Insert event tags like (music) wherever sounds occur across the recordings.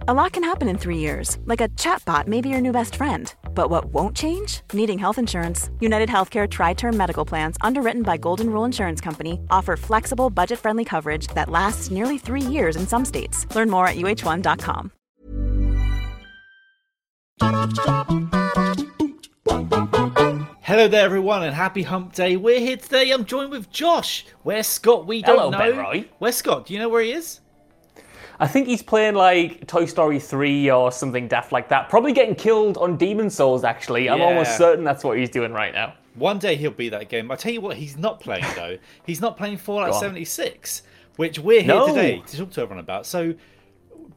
A lot can happen in three years, like a chatbot may be your new best friend. But what won't change? Needing health insurance. United Healthcare Tri Term Medical Plans, underwritten by Golden Rule Insurance Company, offer flexible, budget friendly coverage that lasts nearly three years in some states. Learn more at uh1.com. Hello there, everyone, and happy Hump Day. We're here today. I'm joined with Josh. Where's Scott? We don't Hello, know. Ben Roy. Where's Scott? Do you know where he is? I think he's playing like Toy Story 3 or something daft like that. Probably getting killed on Demon's Souls, actually. I'm Yeah. almost certain that's what he's doing right now. One day he'll be that game. I tell you what, he's not playing (laughs) though. he's not playing Fallout 76, which we're here No. today to talk to everyone about. So,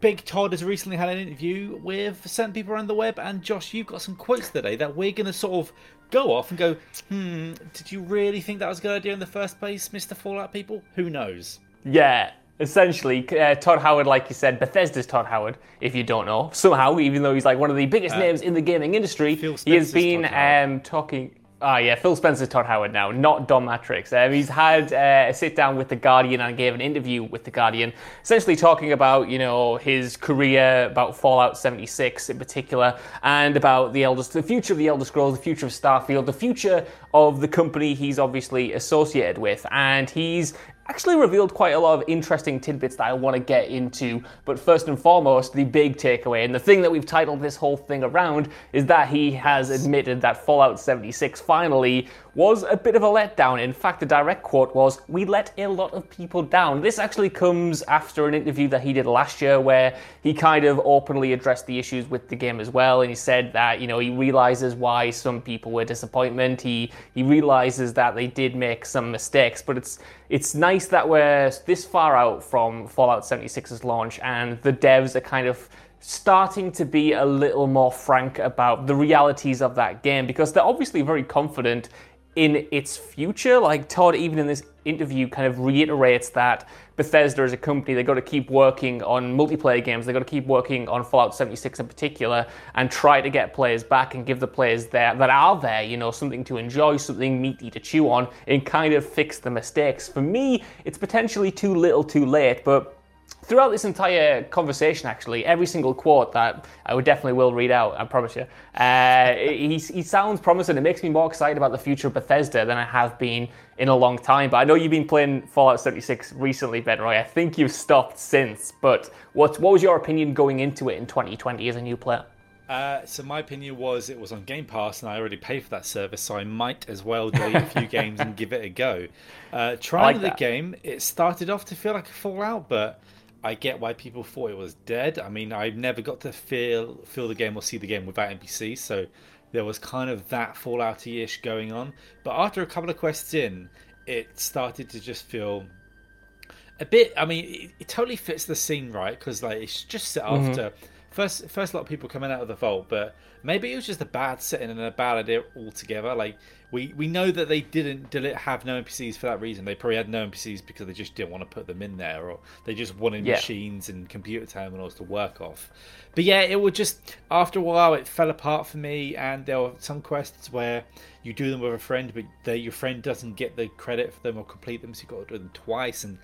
Big Todd has recently had an interview with certain people around the web, and Josh, you've got some quotes today that we're going to sort of go off and go, hmm, did you really think that was a good idea in the first place, Mr. Fallout people? Who knows? Yeah, essentially, uh, Todd Howard, like you said, Bethesda's Todd Howard, if you don't know. Somehow, even though he's like one of the biggest names in the gaming industry, Uh, he has been um, talking. Ah, yeah, Phil Spencer's Todd Howard now, not Don Mattrick. Um, he's had uh, a sit down with The Guardian and gave an interview with The Guardian, essentially talking about, you know, his career, about Fallout 76 in particular, and about the Elder, the future of the Elder Scrolls, the future of Starfield, the future of the company he's obviously associated with. And he's actually revealed quite a lot of interesting tidbits that I want to get into. But first and foremost, the big takeaway, and the thing that we've titled this whole thing around, is that he has admitted that Fallout 76 finally was a bit of a letdown. In fact, the direct quote was, We let a lot of people down. This actually comes after an interview that he did last year where he kind of openly addressed the issues with the game as well. And he said that, you know, he realizes why some people were disappointment. He he realizes that they did make some mistakes, but it's it's nice that we're this far out from Fallout 76's launch and the devs are kind of starting to be a little more frank about the realities of that game because they're obviously very confident in its future. Like Todd, even in this interview, kind of reiterates that Bethesda as a company, they've got to keep working on multiplayer games, they've got to keep working on Fallout 76 in particular, and try to get players back and give the players there that are there, you know, something to enjoy, something meaty to chew on, and kind of fix the mistakes. For me, it's potentially too little too late, but throughout this entire conversation, actually, every single quote that I would definitely will read out, I promise you, uh, (laughs) he, he sounds promising. It makes me more excited about the future of Bethesda than I have been in a long time. But I know you've been playing Fallout 76 recently, Ben Roy. I think you've stopped since. But what, what was your opinion going into it in 2020 as a new player? Uh, so my opinion was it was on Game Pass and I already paid for that service, so I might as well delete a few (laughs) games and give it a go. Uh, trying like the that. game, it started off to feel like a Fallout, but I get why people thought it was dead. I mean, I never got to feel feel the game or see the game without NPC, so there was kind of that Fallouty ish going on. But after a couple of quests in, it started to just feel a bit. I mean, it, it totally fits the scene, right? Because like it's just set mm-hmm. after first first lot of people coming out of the vault, but maybe it was just a bad setting and a bad idea altogether. Like we we know that they didn't have no NPCs for that reason. They probably had no NPCs because they just didn't want to put them in there, or they just wanted Yeah. machines and computer terminals to work off. But yeah, it would just after a while it fell apart for me, and there were some quests where you do them with a friend, but they, your friend doesn't get the credit for them or complete them, so you got to do them twice, and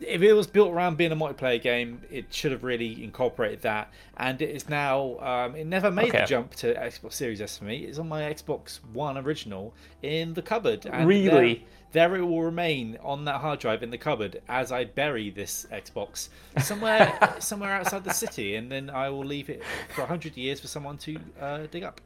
if it was built around being a multiplayer game, it should have really incorporated that. And it is now. Um, it never made the jump to Xbox Series S for me. It's on my Xbox One original in the cupboard. And Really? There, there it will remain on that hard drive in the cupboard as I bury this Xbox somewhere, (laughs) somewhere outside the city, and then I will leave it for hundred years for someone to uh, dig up.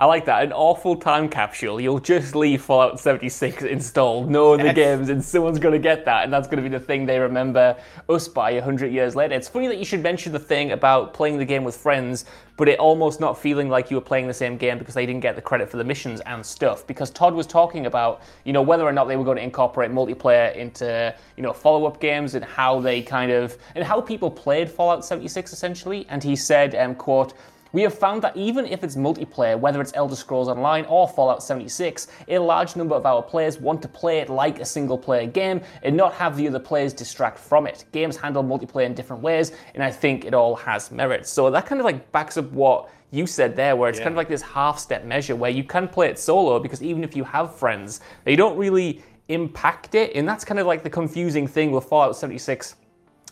I like that. An awful time capsule. You'll just leave Fallout 76 installed, know the games, and someone's going to get that, and that's going to be the thing they remember us by 100 years later. It's funny that you should mention the thing about playing the game with friends, but it almost not feeling like you were playing the same game because they didn't get the credit for the missions and stuff. Because Todd was talking about, you know, whether or not they were going to incorporate multiplayer into, you know, follow-up games and how they kind of and how people played Fallout 76 essentially. And he said, um, "quote." We have found that even if it's multiplayer, whether it's Elder Scrolls Online or Fallout 76, a large number of our players want to play it like a single player game and not have the other players distract from it. Games handle multiplayer in different ways, and I think it all has merit. So that kind of like backs up what you said there, where it's yeah. kind of like this half step measure where you can play it solo because even if you have friends, they don't really impact it. And that's kind of like the confusing thing with Fallout 76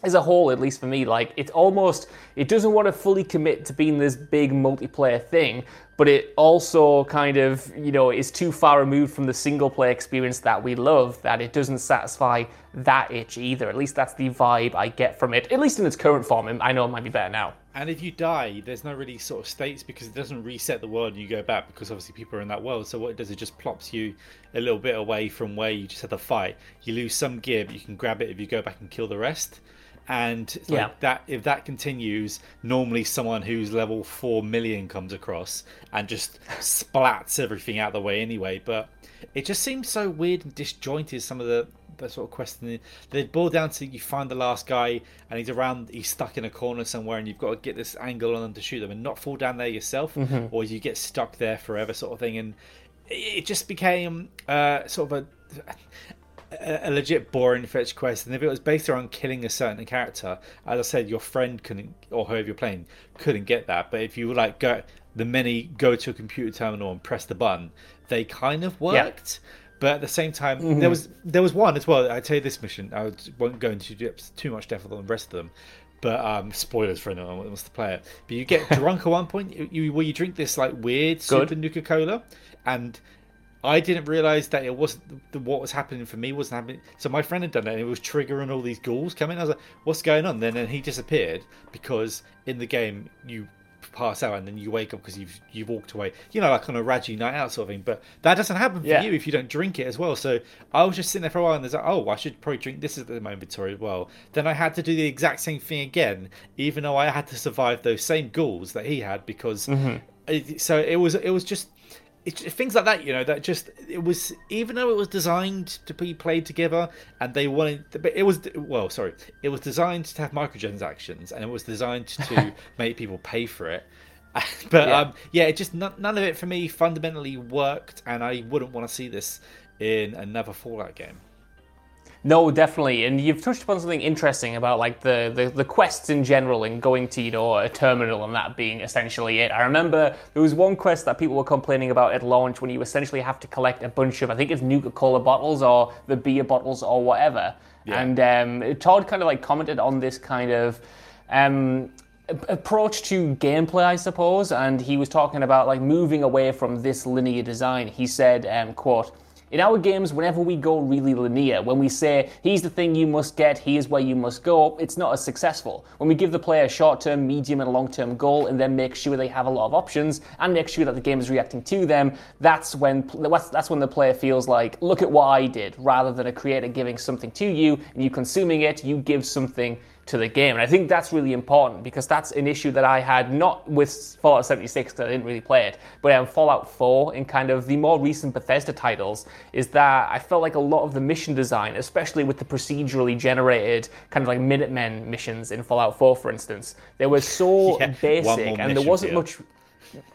as a whole, at least for me, like it's almost it doesn't want to fully commit to being this big multiplayer thing, but it also kind of you know is too far removed from the single player experience that we love that it doesn't satisfy that itch either. At least that's the vibe I get from it, at least in its current form. I know it might be better now. And if you die, there's no really sort of states because it doesn't reset the world and you go back because obviously people are in that world. So what it does, it just plops you a little bit away from where you just had the fight. You lose some gear, but you can grab it if you go back and kill the rest and like yeah. that if that continues normally someone who's level 4 million comes across and just splats everything out of the way anyway but it just seems so weird and disjointed some of the the sort of question they boil down to you find the last guy and he's around he's stuck in a corner somewhere and you've got to get this angle on them to shoot them and not fall down there yourself mm-hmm. or you get stuck there forever sort of thing and it just became uh, sort of a a, a, legit boring fetch quest, and if it was based around killing a certain character, as I said, your friend couldn't, or whoever you're playing, couldn't get that. But if you like go the many go to a computer terminal and press the button, they kind of worked. Yeah. But at the same time, mm-hmm. there was there was one as well. I tell you this mission. I won't go into too much depth on the rest of them, but um, spoilers for anyone who wants to play it. But you get (laughs) drunk at one point. You, you where you drink this like weird Good. super Nuka Cola, and I didn't realize that it wasn't the, what was happening for me wasn't happening. So my friend had done it, and it was triggering all these ghouls coming. I was like, "What's going on?" Then and he disappeared because in the game you pass out and then you wake up because you've you've walked away. You know, like on a Raji night out sort of thing. But that doesn't happen for yeah. you if you don't drink it as well. So I was just sitting there for a while, and there's like, "Oh, I should probably drink this at my inventory as well." Then I had to do the exact same thing again, even though I had to survive those same ghouls that he had because. Mm-hmm. So it was it was just things like that, you know, that just it was even though it was designed to be played together, and they wanted, but it was well, sorry, it was designed to have microtransactions, and it was designed to (laughs) make people pay for it. (laughs) but yeah. um, yeah, it just none, none of it for me fundamentally worked, and I wouldn't want to see this in another Fallout game. No, definitely. And you've touched upon something interesting about like the, the, the, quests in general and going to, you know, a terminal and that being essentially it. I remember there was one quest that people were complaining about at launch when you essentially have to collect a bunch of, I think it's Nuka Cola bottles or the beer bottles or whatever. Yeah. And um, Todd kind of like commented on this kind of um, approach to gameplay, I suppose. And he was talking about like moving away from this linear design. He said, um, quote, in our games, whenever we go really linear, when we say, here's the thing you must get, here's where you must go, it's not as successful. When we give the player a short term, medium, and long term goal and then make sure they have a lot of options and make sure that the game is reacting to them, that's when, that's when the player feels like, look at what I did, rather than a creator giving something to you and you consuming it, you give something to the game. And I think that's really important because that's an issue that I had not with Fallout 76 because I didn't really play it, but um, Fallout 4 in kind of the more recent Bethesda titles is that I felt like a lot of the mission design, especially with the procedurally generated kind of like Minutemen missions in Fallout 4, for instance, they were so (laughs) yeah, basic and there wasn't much.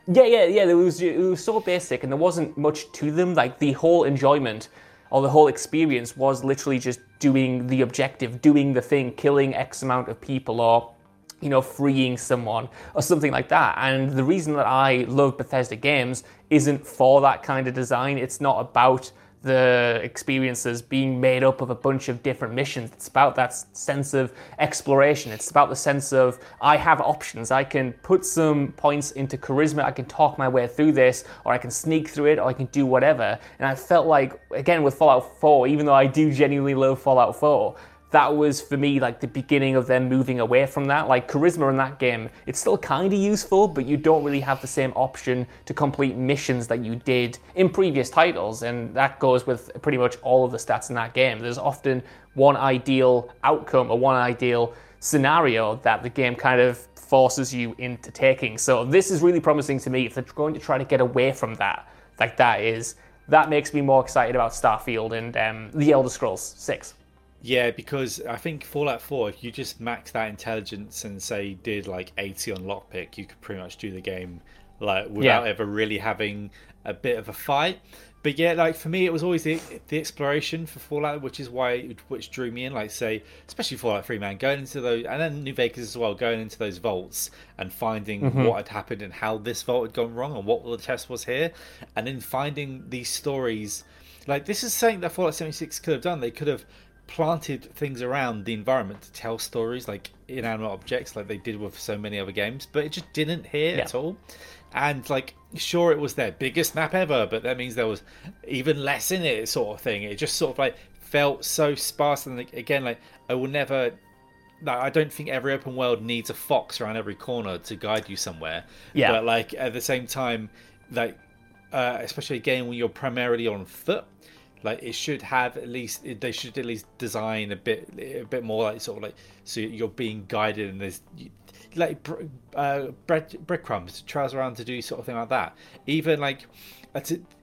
Yeah, yeah, yeah. It was, it was so basic and there wasn't much to them. Like the whole enjoyment or the whole experience was literally just doing the objective, doing the thing, killing X amount of people, or you know, freeing someone or something like that. And the reason that I love Bethesda games isn't for that kind of design. It's not about the experiences being made up of a bunch of different missions. It's about that sense of exploration. It's about the sense of I have options. I can put some points into charisma. I can talk my way through this, or I can sneak through it, or I can do whatever. And I felt like, again, with Fallout 4, even though I do genuinely love Fallout 4, that was for me like the beginning of them moving away from that. Like charisma in that game, it's still kind of useful, but you don't really have the same option to complete missions that you did in previous titles, and that goes with pretty much all of the stats in that game. There's often one ideal outcome or one ideal scenario that the game kind of forces you into taking. So this is really promising to me if they're going to try to get away from that, like that is that makes me more excited about Starfield and um, The Elder Scrolls 6. Yeah, because I think Fallout 4, if you just max that intelligence and say did like 80 on lockpick, you could pretty much do the game like without yeah. ever really having a bit of a fight. But yeah, like for me, it was always the, the exploration for Fallout, which is why which drew me in. Like say, especially Fallout Three, man, going into those, and then New Vegas as well, going into those vaults and finding mm-hmm. what had happened and how this vault had gone wrong and what the test was here, and then finding these stories. Like this is something that Fallout 76 could have done. They could have planted things around the environment to tell stories like inanimate objects like they did with so many other games but it just didn't here yeah. at all. And like sure it was their biggest map ever but that means there was even less in it sort of thing. It just sort of like felt so sparse and like, again like i will never like, i don't think every open world needs a fox around every corner to guide you somewhere. Yeah. But like at the same time like uh, especially again when you're primarily on foot like it should have at least they should at least design a bit a bit more like sort of like so you're being guided and there's like uh, bread breadcrumbs trails around to do sort of thing like that. Even like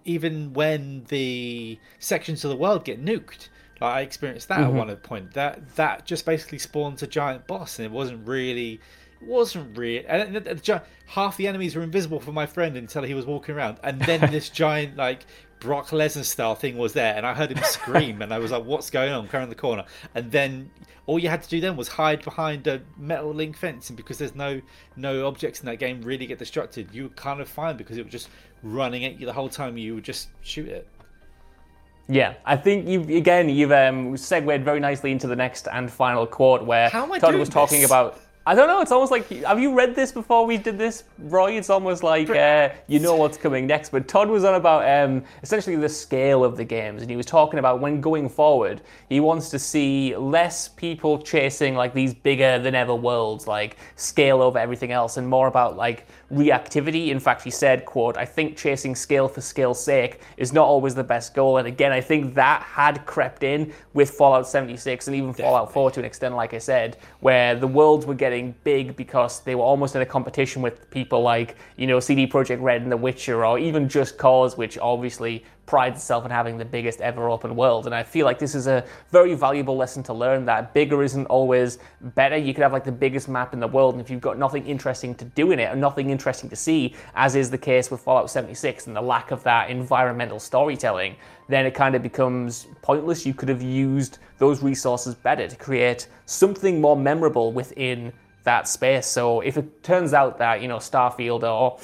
even when the sections of the world get nuked. Like I experienced that mm-hmm. at one point. That that just basically spawns a giant boss, and it wasn't really it wasn't real. And the, the, the, half the enemies were invisible for my friend until he was walking around, and then this giant like Brock Lesnar style thing was there, and I heard him scream, and I was like, "What's going on?" Around the corner, and then all you had to do then was hide behind a metal link fence, and because there's no no objects in that game really get destructed, you were kind of fine because it was just running at you the whole time. You would just shoot it. Yeah, I think you've again you've um, segued very nicely into the next and final quote where Todd was talking about I don't know. It's almost like have you read this before we did this, Roy? It's almost like uh, you know what's coming next. But Todd was on about um, essentially the scale of the games, and he was talking about when going forward, he wants to see less people chasing like these bigger than ever worlds, like scale over everything else, and more about like reactivity. In fact, he said, "quote I think chasing scale for scale's sake is not always the best goal." And again, I think that had crept in with Fallout 76 and even Definitely. Fallout 4 to an extent, like I said, where the worlds were getting getting big because they were almost in a competition with people like, you know, CD Projekt Red and The Witcher, or even Just Cause, which obviously prides itself on having the biggest ever open world. And I feel like this is a very valuable lesson to learn that bigger isn't always better. You could have like the biggest map in the world, and if you've got nothing interesting to do in it and nothing interesting to see, as is the case with Fallout 76 and the lack of that environmental storytelling, then it kind of becomes pointless. You could have used those resources better to create something more memorable within that space. So if it turns out that you know Starfield or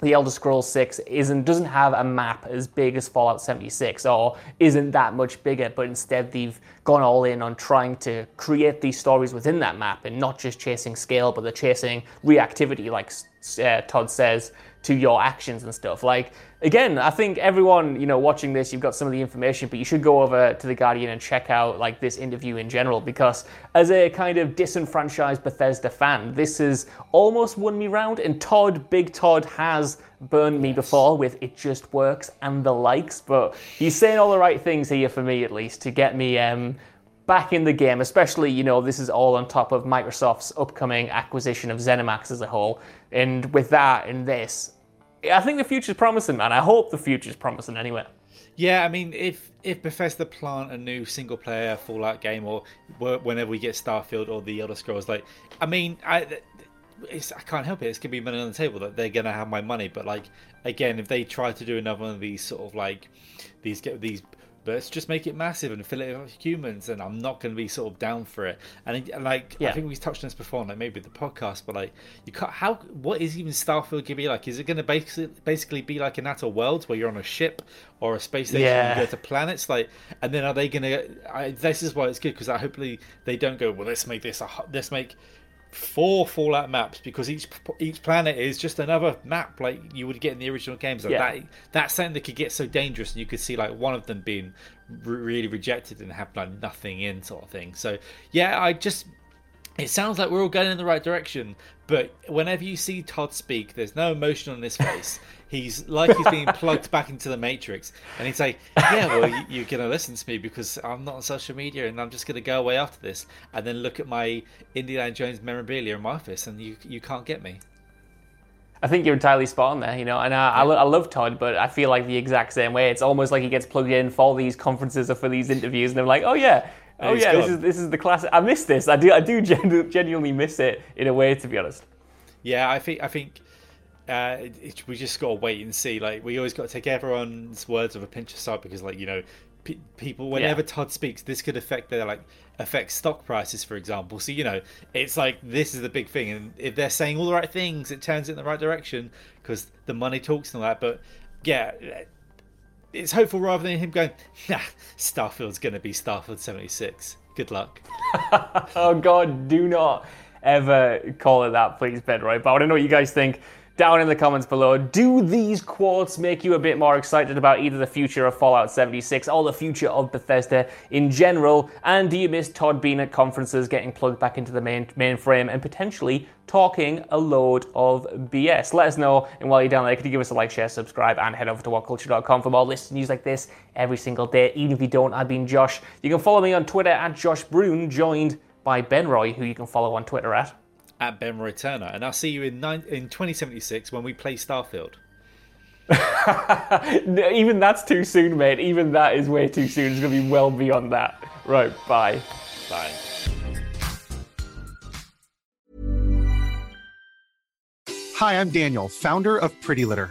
the Elder Scrolls 6 isn't doesn't have a map as big as Fallout 76 or isn't that much bigger, but instead they've gone all in on trying to create these stories within that map and not just chasing scale, but they're chasing reactivity, like uh, Todd says, to your actions and stuff. Like again, I think everyone, you know, watching this, you've got some of the information, but you should go over to the Guardian and check out like this interview in general because as a kind of disenfranchised Bethesda fan, this has almost won me round. And Todd, Big Todd, has burned me before with "It Just Works" and the likes, but he's saying all the right things here for me at least to get me. Um, back in the game, especially, you know, this is all on top of Microsoft's upcoming acquisition of ZeniMax as a whole. And with that and this, I think the future's promising, man. I hope the future's promising anyway. Yeah, I mean, if if Bethesda plant a new single player Fallout game, or whenever we get Starfield or the Elder Scrolls, like, I mean, I I can't help it. It's gonna be money on the table that they're gonna have my money. But like, again, if they try to do another one of these sort of like these get these let's just make it massive and fill it with humans and i'm not going to be sort of down for it and like yeah. i think we touched on this before like maybe the podcast but like you can't how what is even starfield to be like is it going to basically basically be like an outer world where you're on a ship or a space station yeah. and you go to planets like and then are they going to this is why it's good because i hopefully they don't go well let's make this a let's make four Fallout maps because each each planet is just another map like you would get in the original games. Like Yeah. that that's something that could get so dangerous, and you could see like one of them being re- really rejected and have like nothing in sort of thing. So yeah, I just it sounds like we're all going in the right direction, but whenever you see Todd speak, there's no emotion on his face. (laughs) He's like he's being plugged back into the matrix, and he's like, "Yeah, well, you- you're gonna listen to me because I'm not on social media, and I'm just gonna go away after this, and then look at my Indiana Jones memorabilia in my office, and you you can't get me." I think you're entirely spot on there, you know, and uh, I, I, lo- I love Todd, but I feel like the exact same way. It's almost like he gets plugged in for these conferences or for these interviews, and I'm like, oh yeah, oh yeah, this is this is the classic. I miss this. I do I do (laughs) genu- genuinely miss it in a way, to be honest. Yeah, I think I think uh, it, it- we just got to wait and see. Like we always got to take everyone's words with a pinch of salt because, like you know, pe- people whenever Yeah. Todd speaks, this could affect their like affect stock prices, for example. So you know, it's like this is the big thing, and if they're saying all the right things, it turns it in the right direction because the money talks and all that. But yeah. It's hopeful rather than him going, nah, Starfield's going to be Starfield 76. Good luck. (laughs) Oh God, do not ever call it that, please, Ben Roy. But I want to know what you guys think down in the comments below. Do these quotes make you a bit more excited about either the future of Fallout 76 or the future of Bethesda in general? And do you miss Todd being at conferences, getting plugged back into the main mainframe, and potentially talking a load of BS? Let us know. And while you're down there, could you give us a like, share, subscribe, and head over to whatculture.com for more lists news like this every single day. Even if you don't, I've been Josh. You can follow me on Twitter at Josh Brune, joined by Ben Roy, who you can follow on Twitter at. At Ben Roy Turner, and I'll see you in nine, in 2076 when we play Starfield. (laughs) Even that's too soon, mate. Even that is way too soon. It's going to be well beyond that. Right, bye. Bye. Hi, I'm Daniel, founder of Pretty Litter.